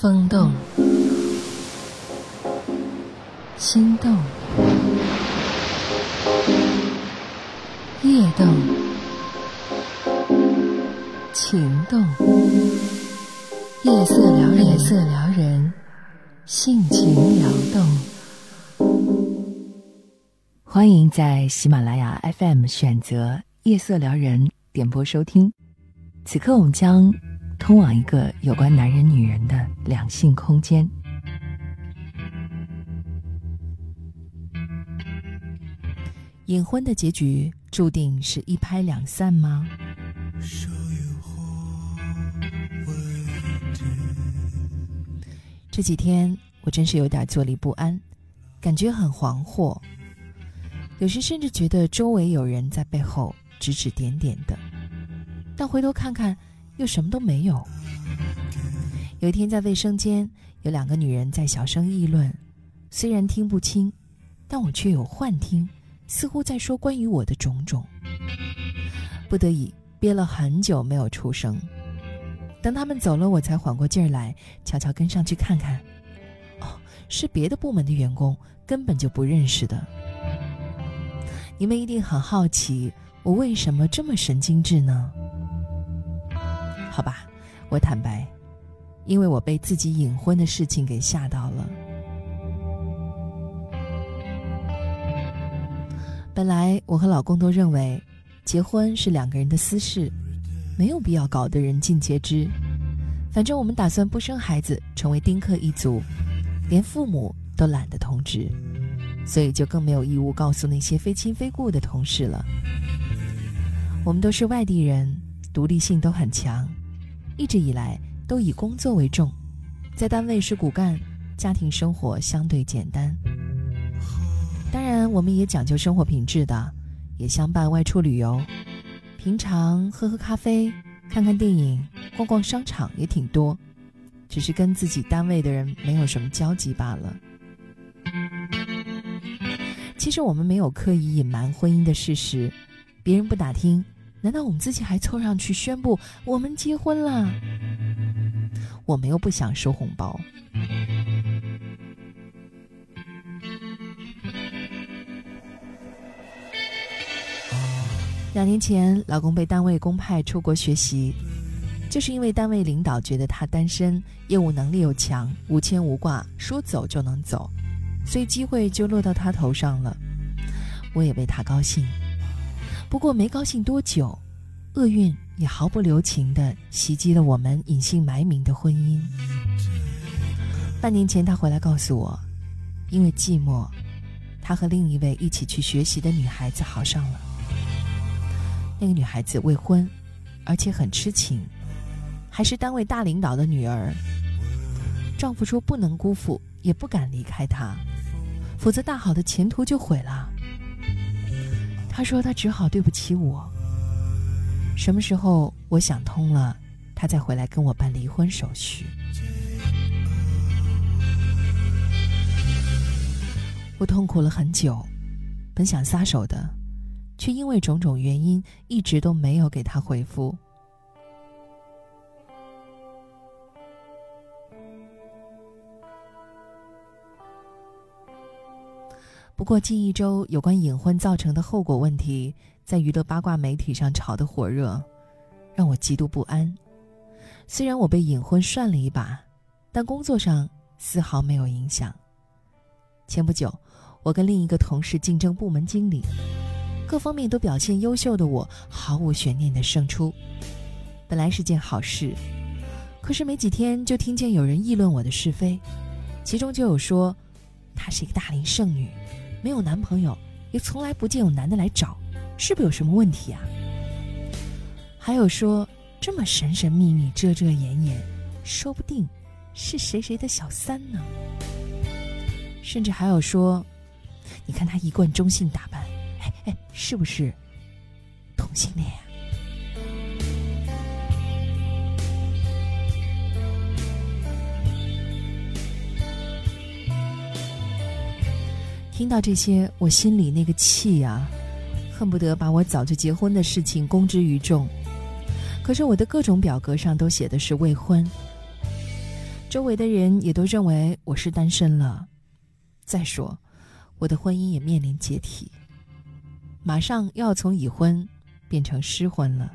风动，心动，夜动，情动，夜色撩人，夜色撩人，性情撩动。欢迎在喜马拉雅 FM 选择“夜色撩人”点播收听。此刻我们将通往一个有关男人、女人的两性空间。隐婚的结局注定是一拍两散吗？这几天我真是有点坐立不安，感觉很惶惑，有时甚至觉得周围有人在背后指指点点的，但回头看看，又什么都没有。有一天在卫生间，有两个女人在小声议论，虽然听不清，但我却有幻听，似乎在说关于我的种种。不得已憋了很久没有出声。等他们走了，我才缓过劲儿来，悄悄跟上去看看。哦，是别的部门的员工，根本就不认识的。你们一定很好奇，我为什么这么神经质呢？好吧，我坦白，因为我被自己隐婚的事情给吓到了。本来我和老公都认为，结婚是两个人的私事。没有必要搞得人尽皆知。反正我们打算不生孩子，成为丁克一族，连父母都懒得通知，所以就更没有义务告诉那些非亲非故的同事了。我们都是外地人，独立性都很强，一直以来都以工作为重，在单位是骨干，家庭生活相对简单。当然，我们也讲究生活品质的，也相伴外出旅游。平常喝喝咖啡、看看电影、逛逛商场也挺多，只是跟自己单位的人没有什么交集罢了。其实我们没有刻意隐瞒婚姻的事实，别人不打听，难道我们自己还凑上去宣布我们结婚了？我们又不想收红包。两年前，老公被单位公派出国学习，就是因为单位领导觉得他单身，业务能力又强，无牵无挂，说走就能走，所以机会就落到他头上了。我也为他高兴，不过没高兴多久，厄运也毫不留情地袭击了我们隐姓埋名的婚姻。半年前，他回来告诉我，因为寂寞，他和另一位一起去学习的女孩子好上了。那个女孩子未婚，而且很痴情，还是单位大领导的女儿。丈夫说不能辜负，也不敢离开她，否则大好的前途就毁了。他说他只好对不起我。什么时候我想通了，他再回来跟我办离婚手续。我痛苦了很久，本想撒手的。却因为种种原因，一直都没有给他回复。不过近一周有关隐婚造成的后果问题，在娱乐八卦媒体上炒得火热，让我极度不安。虽然我被隐婚涮了一把，但工作上丝毫没有影响。前不久，我跟另一个同事竞争部门经理。各方面都表现优秀的我，毫无悬念的胜出，本来是件好事。可是没几天，就听见有人议论我的是非，其中就有说，她是一个大龄剩女，没有男朋友，也从来不见有男的来找，是不是有什么问题啊？还有说，这么神神秘秘、遮遮掩掩，说不定是谁谁的小三呢？甚至还有说，你看他一贯中性打扮。哎，是不是同性恋呀？听到这些，我心里那个气呀，恨不得把我早就结婚的事情公之于众。可是我的各种表格上都写的是未婚。周围的人也都认为我是单身了。再说，我的婚姻也面临解体，马上又要从已婚变成失婚了。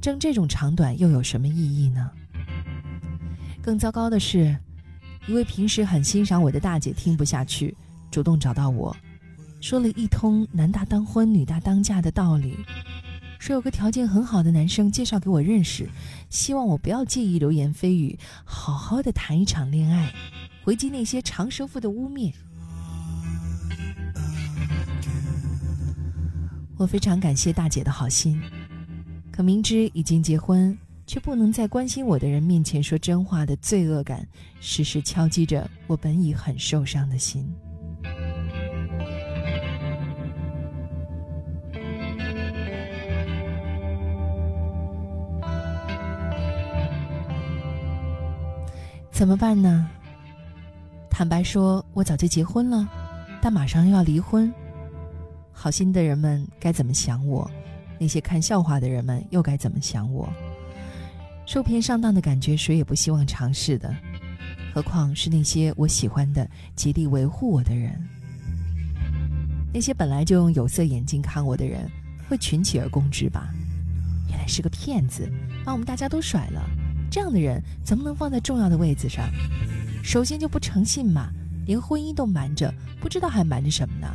争这种长短又有什么意义呢？更糟糕的是，一位平时很欣赏我的大姐听不下去，主动找到我，说了一通男大当婚、女大当嫁的道理，说有个条件很好的男生介绍给我认识，希望我不要介意流言蜚语，好好的谈一场恋爱。回击那些长舌妇的污蔑。我非常感谢大姐的好心，可明知已经结婚，却不能在关心我的人面前说真话的罪恶感，时时敲击着我本已很受伤的心。怎么办呢？坦白说，我早就结婚了，但马上又要离婚。好心的人们该怎么想我？那些看笑话的人们又该怎么想我？受骗上当的感觉，谁也不希望尝试的，何况是那些我喜欢的、极力维护我的人。那些本来就用有色眼镜看我的人，会群起而攻之吧？原来是个骗子，把我们大家都甩了。这样的人怎么能放在重要的位子上？首先就不诚信嘛，连婚姻都瞒着，不知道还瞒着什么呢？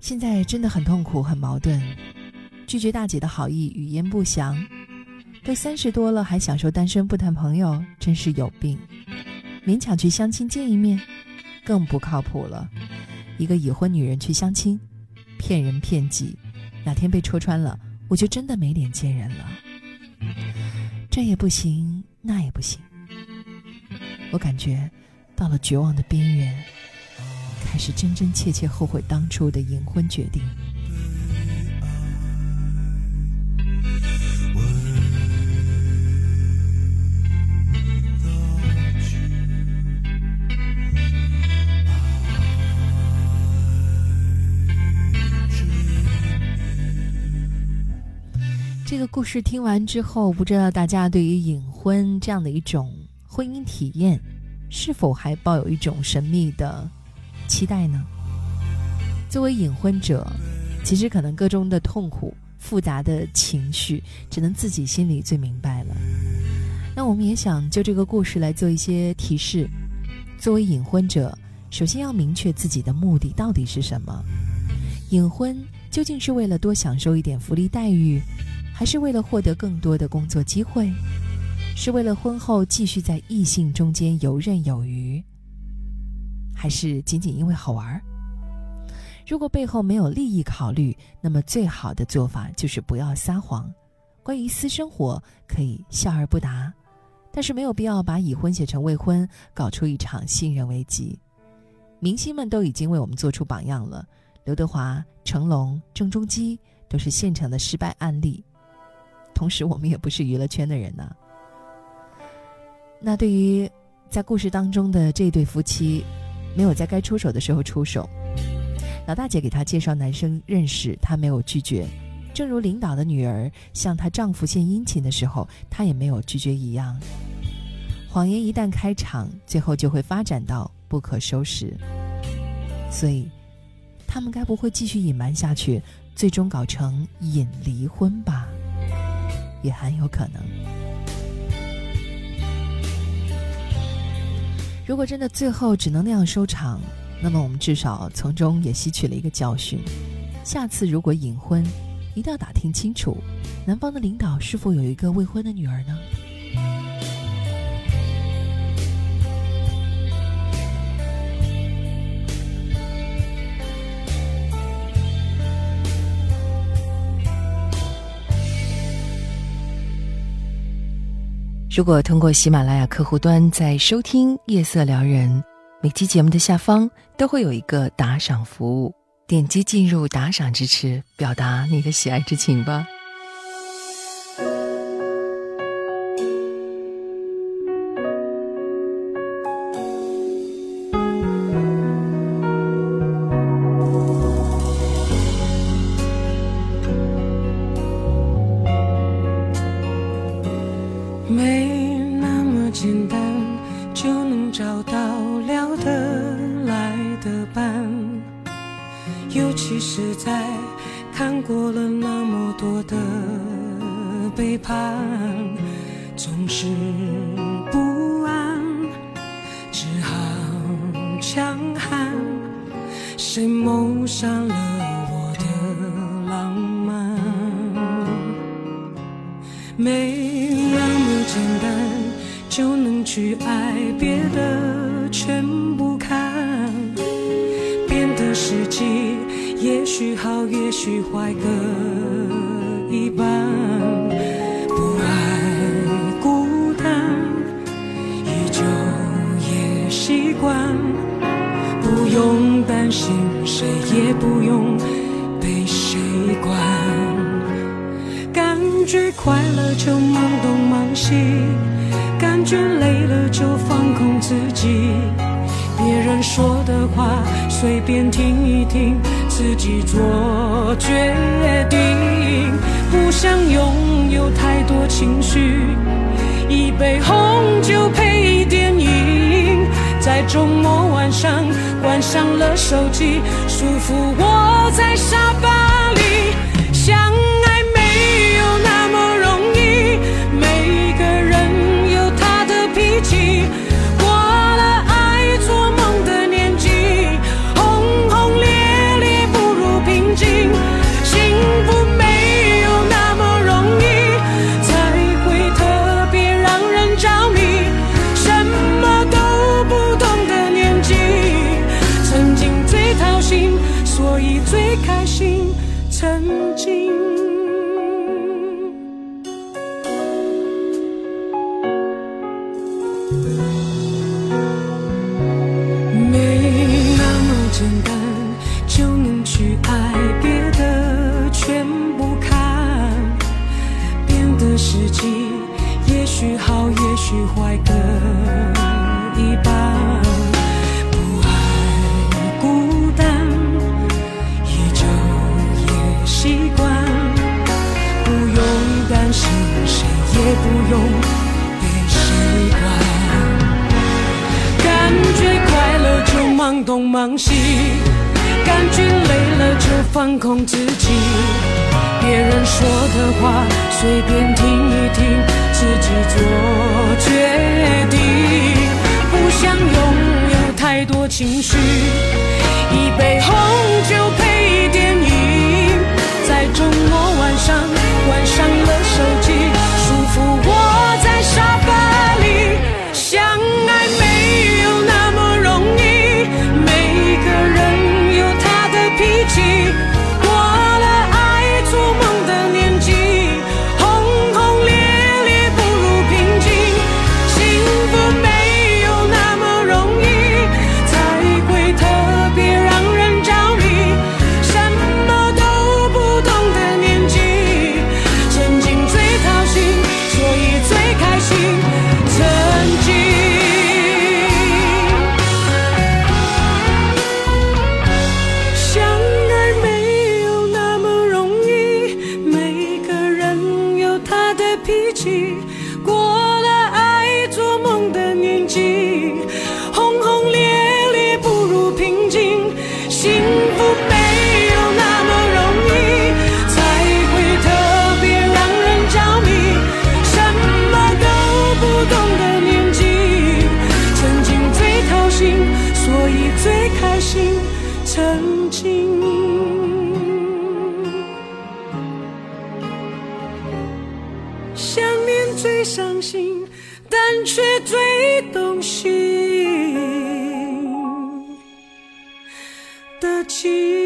现在真的很痛苦，很矛盾，拒绝大姐的好意，语焉不详。都三十多了还享受单身不谈朋友，真是有病。勉强去相亲见一面，更不靠谱了。一个已婚女人去相亲，骗人骗己，哪天被戳穿了，我就真的没脸见人了。这也不行，那也不行，我感觉到了绝望的边缘，开始真真切切后悔当初的隐婚决定。这个故事听完之后，不知道大家对于隐婚这样的一种婚姻体验，是否还抱有一种神秘的期待呢？作为隐婚者，其实可能各中的痛苦、复杂的情绪，只能自己心里最明白了。那我们也想就这个故事来做一些提示。作为隐婚者，首先要明确自己的目的到底是什么。隐婚究竟是为了多享受一点福利待遇？还是为了获得更多的工作机会，是为了婚后继续在异性中间游刃有余，还是仅仅因为好玩？如果背后没有利益考虑，那么最好的做法就是不要撒谎。关于私生活，可以笑而不答，但是没有必要把已婚写成未婚，搞出一场信任危机。明星们都已经为我们做出榜样了，刘德华、成龙、郑中基都是现成的失败案例。同时，我们也不是娱乐圈的人呢。那对于在故事当中的这对夫妻，没有在该出手的时候出手，老大姐给他介绍男生认识，他没有拒绝；正如领导的女儿向她丈夫献殷勤的时候，她也没有拒绝一样。谎言一旦开场，最后就会发展到不可收拾。所以，他们该不会继续隐瞒下去，最终搞成隐离婚吧？也很有可能。如果真的最后只能那样收场，那么我们至少从中也吸取了一个教训。下次如果隐婚，一定要打听清楚，男方的领导是否有一个未婚的女儿呢？如果通过喜马拉雅客户端在收听《夜色撩人》，每期节目的下方都会有一个打赏服务，点击进入打赏支持，表达你的喜爱之情吧。其实在看过了那么多的背叛，总是不安，只好强悍。谁谋杀了我的浪漫？没那么简单就能去爱，别的许坏，各一半。不爱孤单，依旧也习惯。不用担心，谁也不用被谁管。感觉快乐就忙东忙西，感觉累了就放空自己。别人说的话随便听一听，自己做决定。不想拥有太多情绪，一杯红酒配电影，在周末晚上关上了手机，舒服窝在沙发不用被谁管。感觉快乐就忙东忙西，感觉累了就放空自己。别人说的话随便听一听，自己做决定。不想拥有太多情绪，一杯红酒心的情。